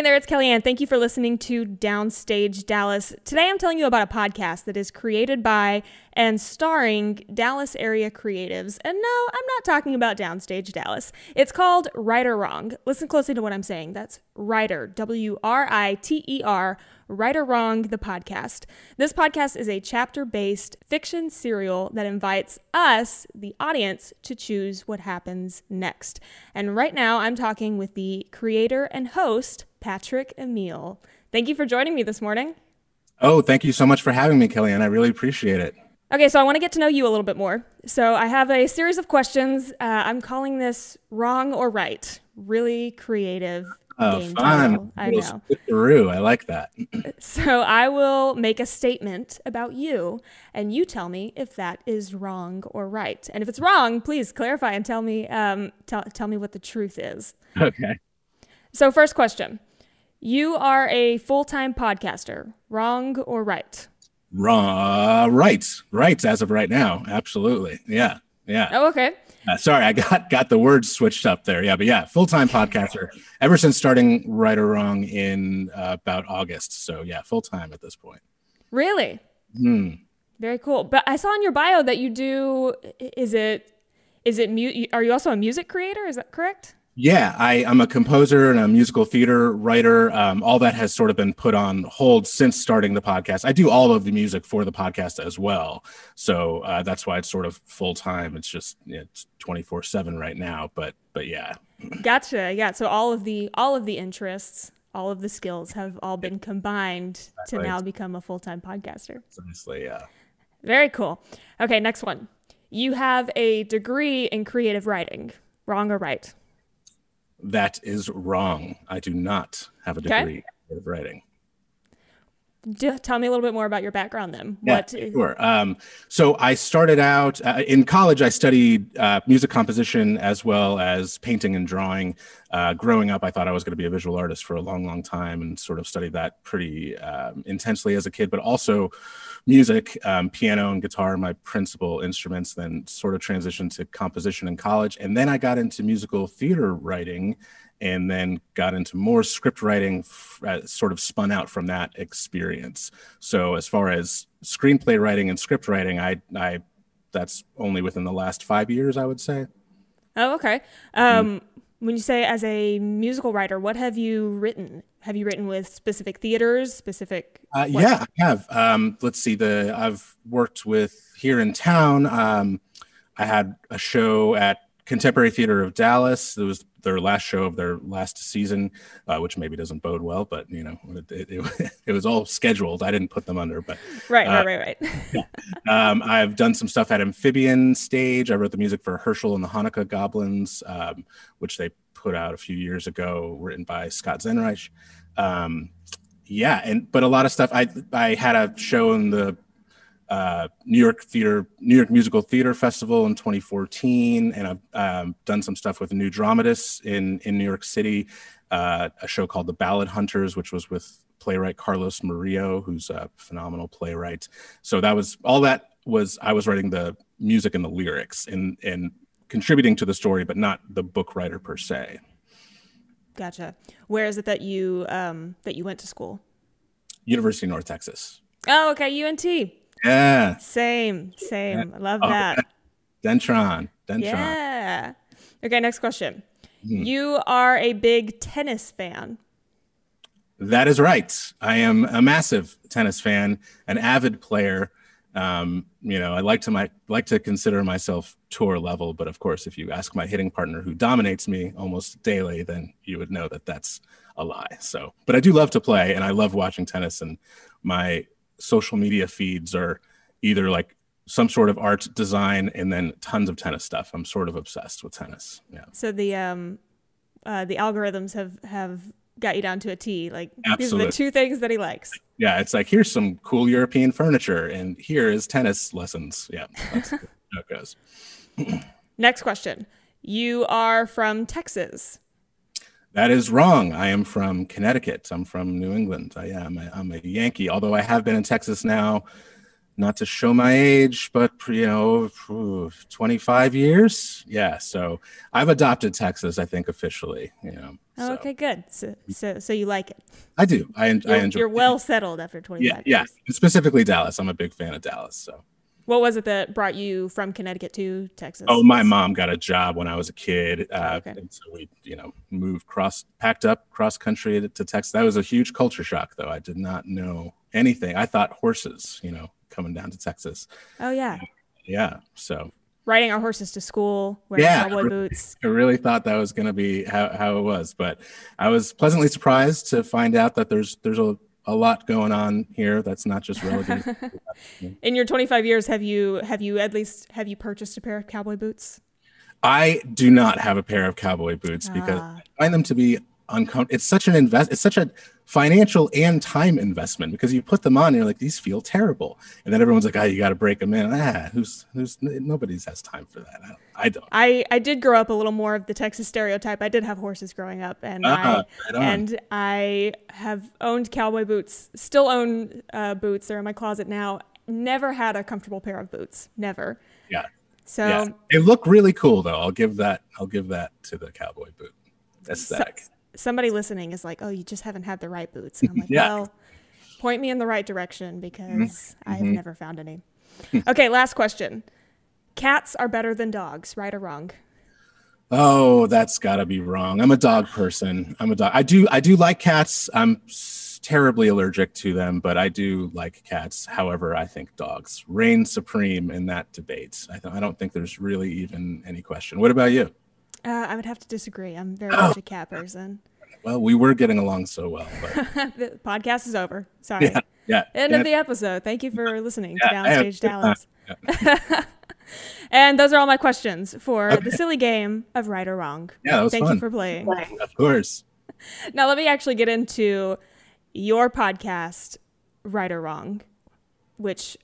Hey there, it's Kellyanne. Thank you for listening to Downstage Dallas. Today I'm telling you about a podcast that is created by and starring Dallas area creatives. And no, I'm not talking about Downstage Dallas. It's called Right or Wrong. Listen closely to what I'm saying. That's Writer, W R I T E R Right or Wrong, the podcast. This podcast is a chapter based fiction serial that invites us, the audience, to choose what happens next. And right now, I'm talking with the creator and host, Patrick Emile. Thank you for joining me this morning. Oh, thank you so much for having me, Kellyanne. I really appreciate it. Okay, so I want to get to know you a little bit more. So I have a series of questions. Uh, I'm calling this wrong or right. Really creative Oh, game fun. title. I know. switcheroo. I like that. So I will make a statement about you, and you tell me if that is wrong or right. And if it's wrong, please clarify and tell me um, tell tell me what the truth is. Okay. So first question: You are a full time podcaster. Wrong or right? Wrong. Uh, right. Right. As of right now. Absolutely. Yeah. Yeah. Oh, okay. Uh, sorry, I got got the words switched up there. Yeah, but yeah, full time podcaster ever since starting Right or Wrong in uh, about August. So yeah, full time at this point. Really? Hmm. Very cool. But I saw in your bio that you do. Is it? Is it? Mu- are you also a music creator? Is that correct? Yeah, I, I'm a composer and a musical theater writer. Um, all that has sort of been put on hold since starting the podcast. I do all of the music for the podcast as well, so uh, that's why it's sort of full time. It's just it's 24 seven right now, but but yeah, Gotcha. Yeah. So all of the all of the interests, all of the skills have all been combined to now become a full time podcaster. honestly, yeah. Very cool. Okay, next one. You have a degree in creative writing. Wrong or right? That is wrong. I do not have a Okay. degree in writing. D- tell me a little bit more about your background then. Yeah, What? sure. Um, so I started out uh, in college. I studied uh, music composition as well as painting and drawing. Uh, growing up, I thought I was going to be a visual artist for a long, long time, and sort of studied that pretty um, intensely as a kid. But also music, um, piano and guitar, my principal instruments. Then sort of transitioned to composition in college, and then I got into musical theater writing and then got into more script writing, uh, sort of spun out from that experience. So as far as screenplay writing and script writing, I, I, that's only within the last five years, I would say. Oh, okay. Um, When you say as a musical writer, what have you written? Have you written with specific theaters, specific? Uh, yeah, I have. Um, let's see. The I've worked with here in town. Um, I had a show at Contemporary Theater of Dallas. It was their last show of their last season, uh, which maybe doesn't bode well, but you know, it, it, it, was all scheduled. I didn't put them under, but Right, Uh, right, right, right. Um, I've done some stuff at Amphibian Stage. I wrote the music for Herschel and the Hanukkah Goblins, um, which they put out a few years ago, written by Scott Zenreich. Um, yeah, and but a lot of stuff. I I had a show in the uh, New York Theater, New York Musical Theater Festival in 2014, and I've um, done some stuff with New Dramatists in in New York City. Uh, a show called The Ballad Hunters, which was with playwright Carlos Murillo, who's a phenomenal playwright. So that was all that was. I was writing the music and the lyrics and and contributing to the story, but not the book writer per se. Gotcha. Where is it that you um, that you went to school? University of North Texas. Oh, okay, UNT. Yeah, Same, same. I love Oh, that. Denton, Denton. Yeah. Okay, next question. Hmm. You are a big tennis fan. That is right. I am a massive tennis fan, an avid player. Um, you know, I like to my like to consider myself tour level, but of course, if you ask my hitting partner who dominates me almost daily, then you would know that that's a lie. So, but I do love to play, and I love watching tennis. And my social media feeds are either like some sort of art design and then tons of tennis stuff. I'm sort of obsessed with tennis. Yeah. So the um, uh, the algorithms have have got you down to a T. Like these are the two things that he likes. Yeah, it's like here's some cool European furniture, and here is tennis lessons. Yeah, that's how it goes. Next question. You are from Texas. That is wrong. I am from Connecticut. I'm from New England. I am. A, I'm a Yankee. Although I have been in Texas now not to show my age, but you know, 25 years. Yeah. So I've adopted Texas, I think officially, you know. Oh, so. okay, good. So, so, so you like it? I do. I, you're, I enjoy. You're well settled after 25 yeah, years. Yeah, specifically Dallas. I'm a big fan of Dallas. So. What was it that brought you from Connecticut to Texas? Oh, my mom got a job when I was a kid, uh, Oh, okay. and so we, you know, moved cross, packed up cross country to, to Texas. That was a huge culture shock, though. I did not know anything. I thought horses, you know, coming down to Texas. Oh yeah, Yeah, so riding our horses to school, wearing Yeah. cowboy boots. I really thought that was going to be how, how it was, but I was pleasantly surprised to find out that there's there's a, a lot going on here that's not just relative. In your 25 years, have you have you at least have you purchased a pair of cowboy boots? I do not have a pair of cowboy boots because Ah. I find them to be uncomfortable. It's such an invest. It's such a financial and time investment because you put them on, and you're like, these feel terrible, and then everyone's like, oh, you got to break them in. Ah, who's who's nobody's has time for that. I don't. I don't. I, I did grow up a little more of the Texas stereotype. I did have horses growing up, and Ah, I right and I have owned cowboy boots. Still own uh, boots. They're in my closet now. Never had a comfortable pair of boots. Never. Yeah. So yeah. They look really cool though. I'll give that. I'll give that to the cowboy boot aesthetic. Somebody listening is like, "Oh, you just haven't had the right boots." And I'm like, Yeah. Mm-hmm. "Well, point me in the right direction because I have never found any." okay, last question. Cats are better than dogs, right or wrong? Oh, that's got to be wrong. I'm a dog person. I'm a dog. I do. I do like cats. I'm terribly allergic to them, but I do like cats. However, I think dogs reign supreme in that debate. I, th- I don't think there's really even any question. What about you? Uh, I would have to disagree. I'm very much a cat person. Well, we were getting along so well, but the podcast is over. Sorry. yeah, yeah. End And of the episode. Thank you for listening to Yeah, I had a Downstage good time. Dallas. and those are all my questions for the silly game of right or wrong. Yeah, that was Thank fun. you for playing. of course. Now let me actually get into your podcast, Right or Wrong, which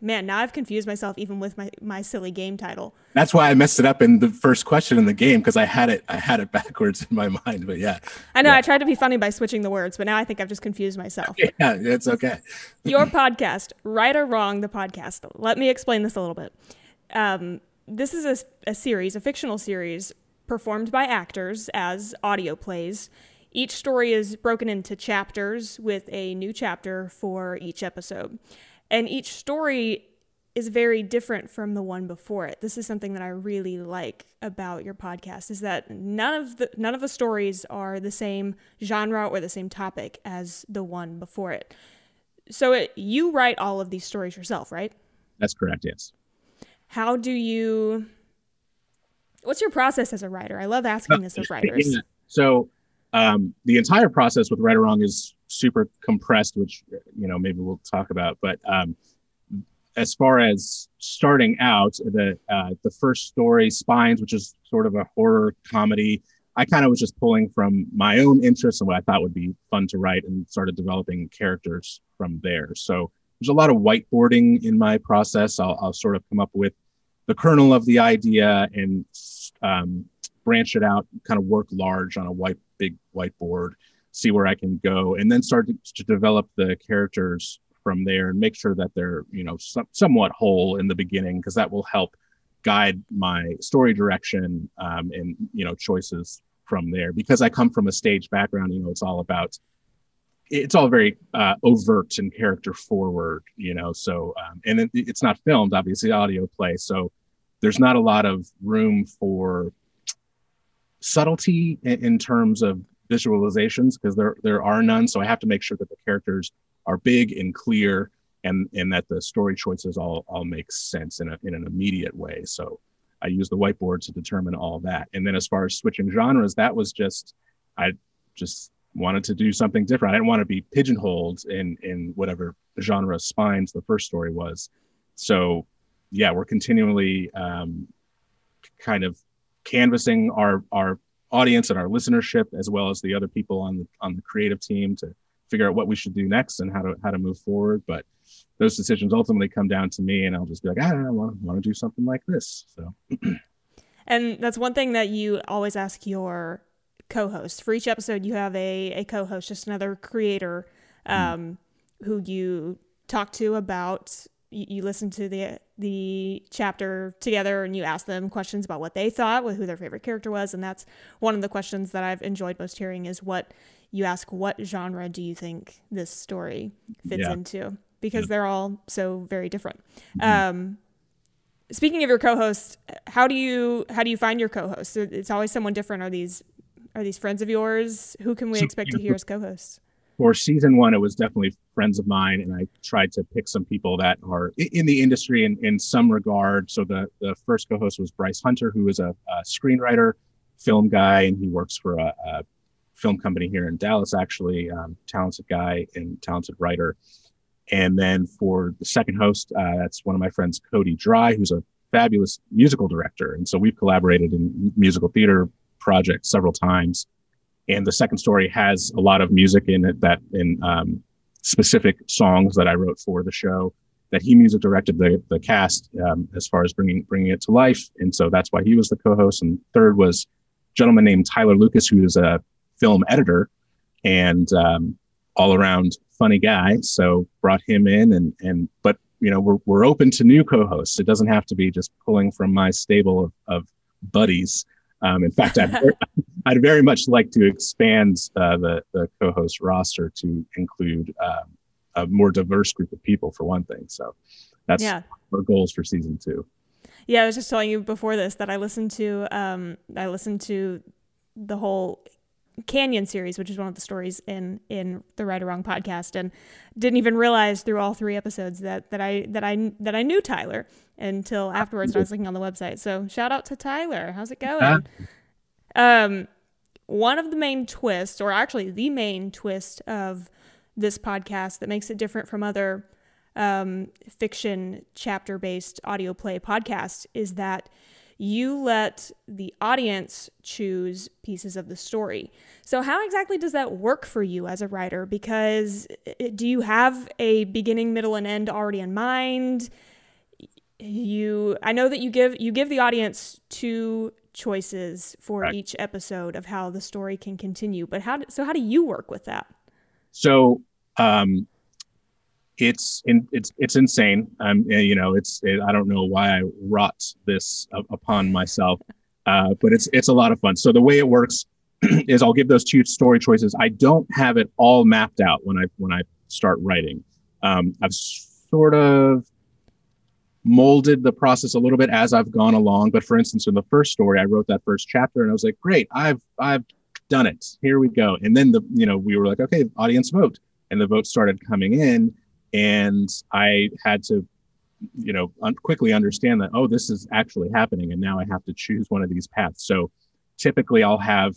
man, now I've confused myself even with my, my silly game title. That's why I messed it up in the first question in the game because I had it. I had it backwards in my mind. But yeah, I know Yeah. I tried to be funny by switching the words, but now I think I've just confused myself. yeah, it's okay. your podcast, Right or Wrong, the podcast. Let me explain this a little bit. Um, this is a, a series, a fictional series, performed by actors as audio plays. Each story is broken into chapters with a new chapter for each episode. And each story is very different from the one before it. This is something that I really like about your podcast is that none of the none of the stories are the same genre or the same topic as the one before it. So it, you write all of these stories yourself, right? That's correct. Yes. How do you What's your process as a writer? I love asking this of writers. Yeah. So um, the entire process with right or wrong is super compressed, which you know maybe we'll talk about. But um, as far as starting out, the uh, the first story, Spines, which is sort of a horror comedy, I kind of was just pulling from my own interests and what I thought would be fun to write, and started developing characters from there. So there's a lot of whiteboarding in my process. I'll, I'll sort of come up with the kernel of the idea and um, branch it out, kind of work large on a white, big whiteboard, see where I can go, and then start to, to develop the characters from there and make sure that they're, you know, some, somewhat whole in the beginning, because that will help guide my story direction um, and, you know, choices from there. Because I come from a stage background, you know, it's all about, it's all very uh, overt and character forward, you know, so, um, and it, it's not filmed, obviously, audio play. So, there's not a lot of room for subtlety in, in terms of visualizations because there there are none. So I have to make sure that the characters are big and clear, and and that the story choices all all make sense in a in an immediate way. So I use the whiteboard to determine all that. And then as far as switching genres, that was just I just wanted to do something different. I didn't want to be pigeonholed in in whatever genre spines the first story was. So yeah, we're continually um, kind of canvassing our our audience and our listenership, as well as the other people on the on the creative team to figure out what we should do next and how to how to move forward. But those decisions ultimately come down to me, and I'll just be like, ah, I want want to do something like this. So And that's one thing that you always ask your co-host. For each episode, you have a, a co-host, just another creator um, who you talk to about you, you listen to the the chapter together and you ask them questions about what they thought, with who their favorite character was, and that's one of the questions that I've enjoyed most hearing is what you ask what genre do you think this story fits yeah. into because yeah. they're all so very different. Mm-hmm. Um, speaking of your co-host, how do you how do you find your co-hosts? It's always someone different. Are these are these friends of yours? Who can we so, expect to hear as co-hosts? For season one, it was definitely friends of mine, and I tried to pick some people that are in the industry in, in some regard. So the the first co-host was Bryce Hunter, who is a, a screenwriter, film guy, and he works for a, a film company here in Dallas. Actually, um, talented guy and talented writer. And then for the second host, uh, that's one of my friends, Cody Dry, who's a fabulous musical director. And so we've collaborated in musical theater projects several times. And the second story has a lot of music in it that in um, specific songs that I wrote for the show that he music directed the, the cast um, as far as bringing bringing it to life. And so that's why he was the co-host. And third was a gentleman named Tyler Lucas, who is a film editor and um, all around funny guy. So brought him in and and but you know we're we're open to new co-hosts. It doesn't have to be just pulling from my stable of, of buddies. Um, in fact, I'd, I'd very much like to expand uh, the the co-host roster to include um, a more diverse group of people for one thing. So that's yeah. our goals for season two. Yeah, I was just telling you before this that I listened to um, I listened to the whole Canyon series, which is one of the stories in in the Right or Wrong podcast, and didn't even realize through all three episodes that that I that I that I knew Tyler until afterwards. I was looking on the website. So shout out to Tyler. How's it going? Um, one of the main twists, or actually the main twist of this podcast that makes it different from other um, fiction chapter based audio play podcasts, is that you let the audience choose pieces of the story. So, how exactly does that work for you as a writer? Because do you have a beginning, middle, and end already in mind? You, I know that you give you give the audience two choices for right. each episode of how the story can continue. But how? So, how do you work with that? So, um, it's in, it's it's insane. Um, you know, it's it, I don't know why I wrought this upon myself, uh, but it's it's a lot of fun. So the way it works is I'll give those two story choices. I don't have it all mapped out when I when I start writing. Um, I've sort of molded the process a little bit as I've gone along. But for instance, in the first story, I wrote that first chapter, and I was like, great, I've I've done it. Here we go. And then the you know we were like, okay, audience vote, and the votes started coming in and I had to, you know, un- quickly understand that oh, this is actually happening, and now I have to choose one of these paths. So typically, I'll have,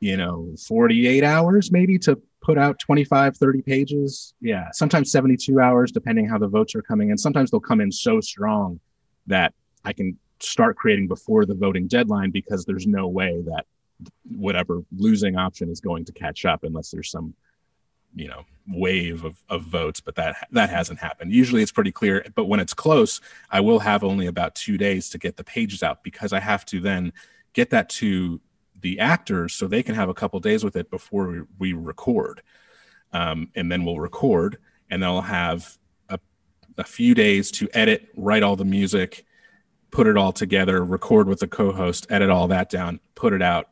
you know, 48 hours maybe to put out 25 30 pages yeah sometimes 72 hours depending how the votes are coming in sometimes they'll come in so strong that i can start creating before the voting deadline because there's no way that whatever losing option is going to catch up unless there's some you know wave of, of votes but that that hasn't happened. Usually it's pretty clear but when it's close i will have only about two days to get the pages out because i have to then get that to the actors so they can have a couple days with it before we, we record. Um, and then we'll record and then i'll have a, a few days to edit write all the music put it all together record with the co-host edit all that down put it out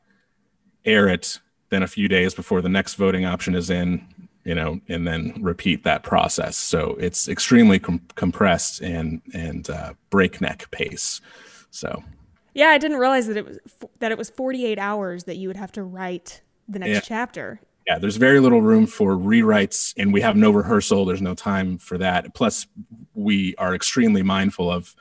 air it then a few days before the next voting option is in you know, and then repeat that process. So it's extremely com- compressed and and uh, breakneck pace. So yeah, I didn't realize that it was that it was 48 hours that you would have to write the next yeah. chapter. Yeah, there's very little room for rewrites, and we have no rehearsal. There's no time for that. Plus, we are extremely mindful of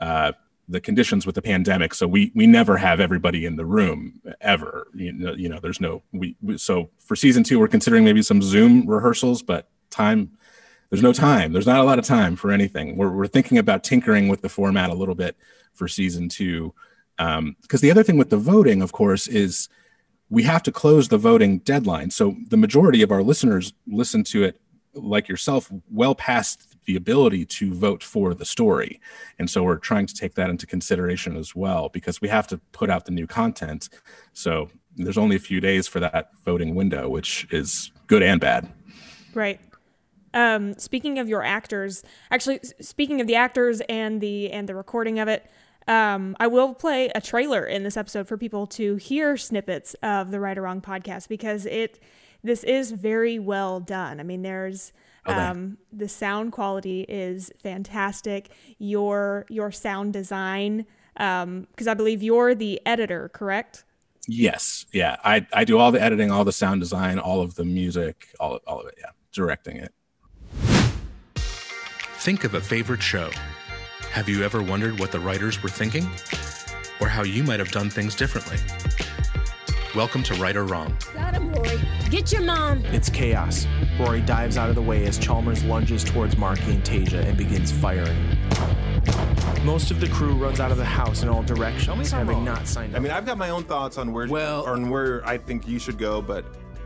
uh, the conditions with the pandemic so we we never have everybody in the room ever you know you know there's no we, we, so for season two we're considering maybe some zoom rehearsals but time there's no time. There's not a lot of time for anything. We're, we're thinking about tinkering with the format a little bit for season two because um, the other thing with the voting of course is we have to close the voting deadline. So the majority of our listeners listen to it like yourself well past the ability to vote for the story. And so we're trying to take that into consideration as well because we have to put out the new content. So there's only a few days for that voting window, which is good and bad. Right. Um, speaking of your actors, actually, speaking of the actors and the and the recording of it, um, I will play a trailer in this episode for people to hear snippets of the Right or Wrong podcast because it this is very well done. I mean, there's okay. um, the sound quality is fantastic. Your your sound design, because um, I believe you're the editor, correct? Yes. Yeah. I, I do all the editing, all the sound design, all of the music, all, all of it. Yeah. Directing it. Think of a favorite show. Have you ever wondered what the writers were thinking? Or how you might have done things differently? Welcome to Right or Wrong. Got him, Rory. Get your mom. It's chaos. Rory dives out of the way as Chalmers lunges towards Marky and Tasia and begins firing. Most of the crew runs out of the house in all directions, having not signed up. I mean, I've got my own thoughts on where well, on where I think you should go, but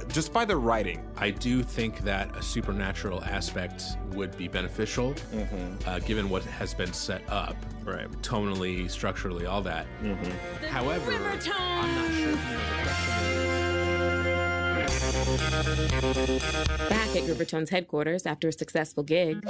just by the writing, I do think that a supernatural aspect would be beneficial, mm-hmm. uh, given what has been set up, right? Tonally, structurally, all that. Mm-hmm. However, I'm not sure. Back at Rivertone's headquarters after a successful gig.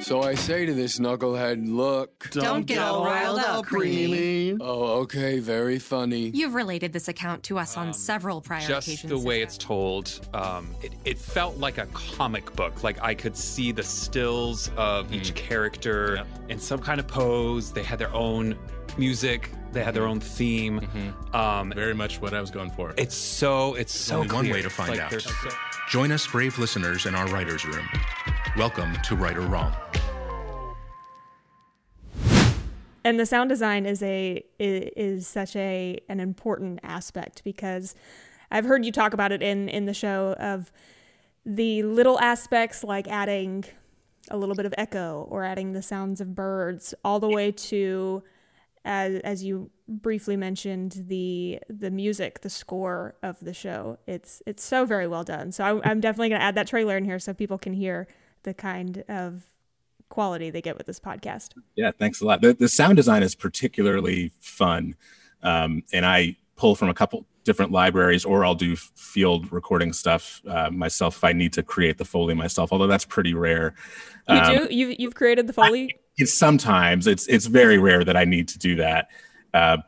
So I say to this knucklehead, look. Don't, Don't get all riled up, Creamy. Oh, okay, very funny. You've related this account to us on um, several prior just occasions. Just the way it's told, um, it, it, felt like a comic book. Like I could see the stills of mm. each character yep. in some kind of pose. They had their own music. They had their own theme. Mm-hmm. Um, Very much what I was going for. It's so it's so Only one way to find like out. So- Join us, brave listeners, in our writers' room. Welcome to Right or Wrong. And the sound design is a is such a an important aspect because I've heard you talk about it in in the show of the little aspects like adding a little bit of echo or adding the sounds of birds all the way to as as you briefly mentioned the the music the score of the show. It's it's so very well done. So I, i'm definitely going to add that trailer in here so people can hear the kind of quality they get with this podcast. Yeah thanks a lot. The, the sound design is particularly fun. Um, and i pull from a couple different libraries or i'll do field recording stuff uh, myself if i need to create the foley myself although that's pretty rare. You um, do you've, you've created the foley? I, it's sometimes it's it's very rare that I need to do that. Uh,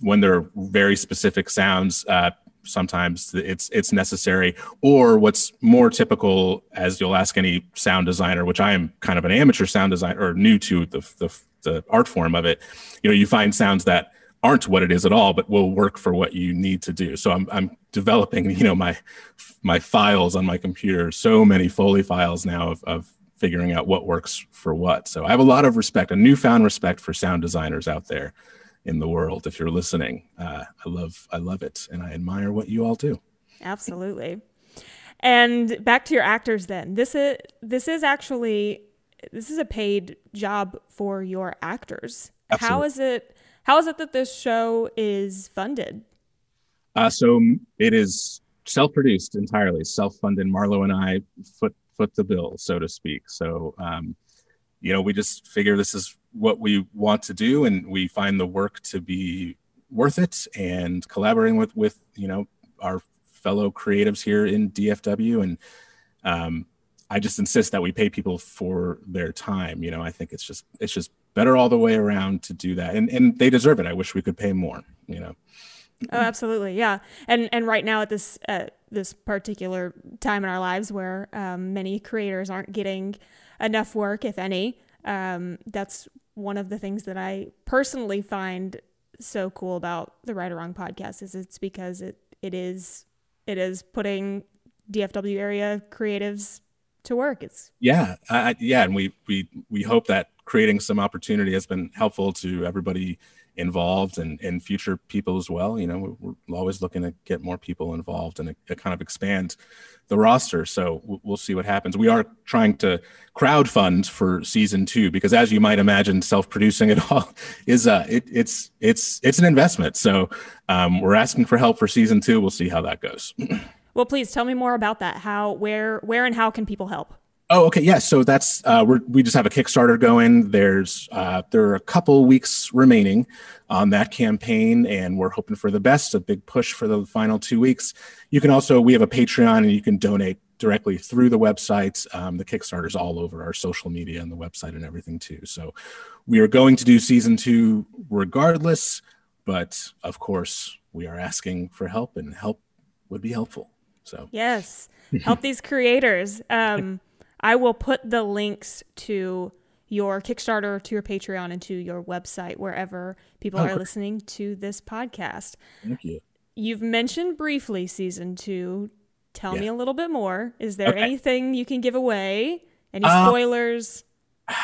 when there are very specific sounds, uh, sometimes it's it's necessary. Or what's more typical, as you'll ask any sound designer, which I am kind of an amateur sound designer or new to the, the the art form of it. You know, you find sounds that aren't what it is at all, but will work for what you need to do. So I'm I'm developing, you know, my my files on my computer, so many Foley files now of, of figuring out what works for what. So I have a lot of respect, a newfound respect for sound designers out there in the world. If you're listening, uh, I love I love it, and I admire what you all do. Absolutely. And back to your actors, then this is this is actually this is a paid job for your actors. Absolutely. How is it? How is it that this show is funded? Uh, so it is self-produced entirely, self-funded. Marlo and I foot foot the bill, so to speak. So, um, you know, we just figure this is what we want to do, and we find the work to be worth it. And collaborating with with you know our fellow creatives here in DFW, and um, I just insist that we pay people for their time. You know, I think it's just it's just better all the way around to do that, and and they deserve it. I wish we could pay more. You know. Oh, absolutely, yeah. And and right now at this uh, this particular time in our lives where um, many creators aren't getting enough work, if any, um, that's one of the things that I personally find so cool about the Right or Wrong podcast is it's because it it is it is putting DFW area creatives to work. It's yeah, I, yeah, and we we we hope that creating some opportunity has been helpful to everybody involved and, and future people as well. You know, we're, always looking to get more people involved and uh, kind of expand the roster. So we'll see what happens. We are trying to crowd fund for season two because, as you might imagine, self-producing it all is uh, it, it's it's it's an investment. So um, we're asking for help for season two. We'll see how that goes. well, please tell me more about that. How, where, where, and how can people help? Oh, okay. Yeah. So that's uh, we we just have a Kickstarter going. There's uh, there are a couple weeks remaining on that campaign, and we're hoping for the best. A big push for the final two weeks. You can also we have a Patreon, and you can donate directly through the website. Um, the Kickstarter's all over our social media and the website and everything too. So we are going to do season two regardless, but of course we are asking for help, and help would be helpful. So yes, help these creators. Um, I will put the links to your Kickstarter, to your Patreon, and to your website wherever people oh, are listening to this podcast. Thank you. You've mentioned briefly season two. Tell yeah. me a little bit more. Is there okay. anything you can give away? Any uh, spoilers?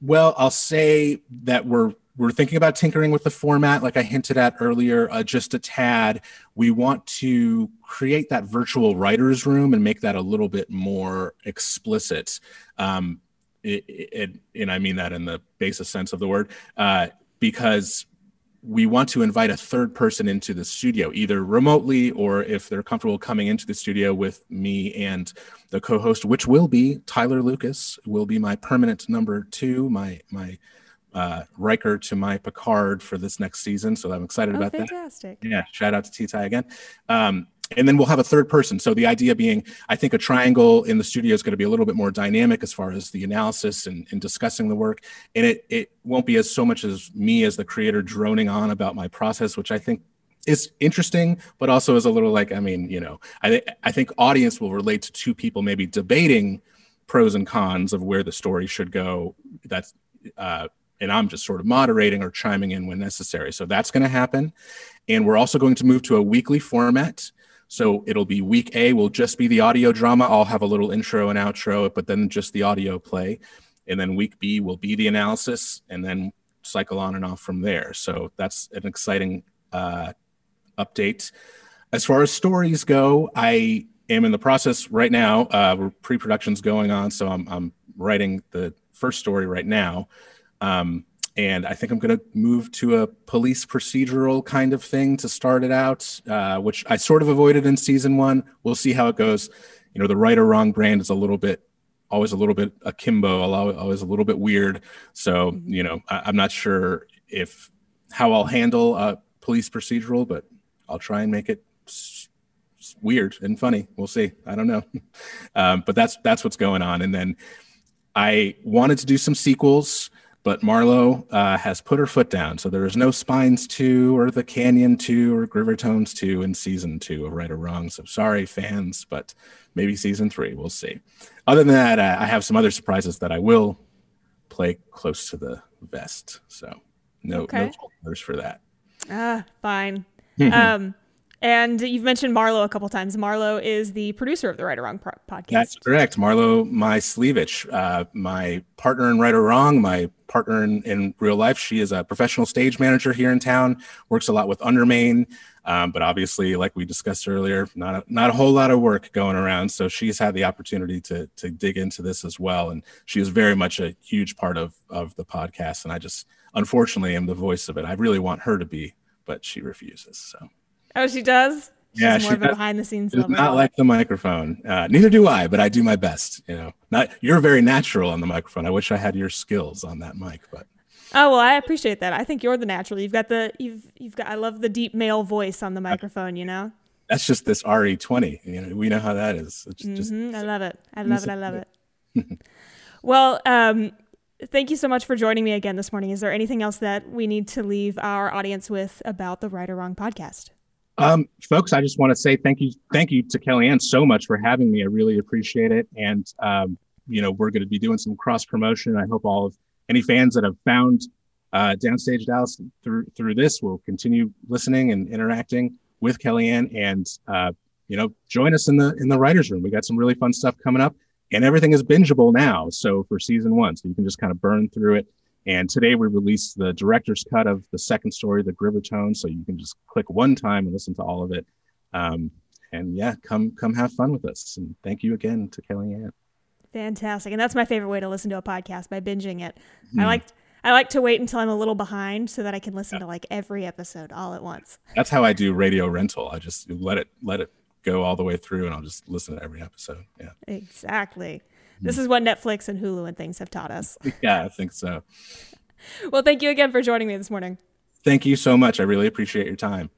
Well, I'll say that we're we're thinking about tinkering with the format, like I hinted at earlier, uh, just a tad. We want to create that virtual writers' room and make that a little bit more explicit. Um, it, it, and I mean that in the basis sense of the word, uh, because we want to invite a third person into the studio, either remotely or if they're comfortable coming into the studio with me and the co-host, which will be Tyler Lucas, will be my permanent number two, my my uh, Riker to my Picard for this next season. So I'm excited oh, about fantastic. that. Yeah, shout out to T Ty again. Um, and then we'll have a third person. So the idea being, I think a triangle in the studio is going to be a little bit more dynamic as far as the analysis and, and discussing the work. And it it won't be as so much as me as the creator droning on about my process, which I think is interesting, but also is a little like, I mean, you know, I I think audience will relate to two people maybe debating pros and cons of where the story should go. That's uh, and I'm just sort of moderating or chiming in when necessary. So that's going to happen. And we're also going to move to a weekly format. So it'll be week A will just be the audio drama. I'll have a little intro and outro, but then just the audio play. And then week B will be the analysis and then cycle on and off from there. So that's an exciting uh, update. As far as stories go, I am in the process right now. Uh, pre-production's going on, so I'm, I'm writing the first story right now. Um, and I think I'm going to move to a police procedural kind of thing to start it out, uh, which I sort of avoided in season one. We'll see how it goes. You know, the right or wrong brand is a little bit, always a little bit akimbo, always a little bit weird. So, you know, I, am not sure if how I'll handle a police procedural, but I'll try and make it weird and funny. We'll see. I don't know, um, but that's that's what's going on. And then I wanted to do some sequels but Marlo uh, has put her foot down. So there is no Spines 2 or The Canyon 2 or Grivertones 2 in season 2 of Right or Wrong. So sorry, fans, but maybe season 3. We'll see. Other than that, uh, I have some other surprises that I will play close to the vest. So no, okay. no spoilers for that. Ah, fine. um, and you've mentioned Marlo a couple times. Marlo is the producer of the Right or Wrong podcast. That's correct. Marlo Myslevich, uh, my partner in Right or Wrong, my partner in, in, real life. She is a professional stage manager here in town, works a lot with Undermain. Um, but obviously, like we discussed earlier, not a, not a whole lot of work going around. So she's had the opportunity to to dig into this as well, and she is very much a huge part of of the podcast. And I just unfortunately am the voice of it. I really want her to be, but she refuses. So. Oh, she does. She's yeah, more she of a behind the scenes. Does not like the microphone. Uh, neither do I, but I do my best. You know, not you're very natural on the microphone. I wish I had your skills on that mic, but. Oh well, I appreciate that. I think you're the natural. You've got the you've you've got. I love the deep male voice on the microphone. You know. That's just this RE20. You know, we know how that is. Just, mm-hmm. just, I love it. I love it. I love it. well, um, thank you so much for joining me again this morning. Is there anything else that we need to leave our audience with about the Right or Wrong podcast? Um, folks, I just want to say thank you, thank you to Kellyanne so much for having me. I really appreciate it. And um, you know, we're going to be doing some cross promotion. I hope all of any fans that have found uh, Downstage Dallas through through this will continue listening and interacting with Kellyanne, and uh, you know, join us in the in the writers' room. We got some really fun stuff coming up, and everything is bingeable now. So for season one, so you can just kind of burn through it and today we released the director's cut of the second story, The Grivertone. So you can just click one time and listen to all of it. Um, and yeah, come come have fun with us. And thank you again to Kellyanne. Fantastic. And that's my favorite way to listen to a podcast by binging it. Mm. I like I like to wait until I'm a little behind so that I can listen yeah. to like every episode all at once. That's how I do radio rental. I just let it let it go all the way through and I'll just listen to every episode. Yeah. Exactly. Mm. This is what Netflix and Hulu and things have taught us. yeah, I think so. well, thank you again for joining me this morning. Thank you so much. I really appreciate your time.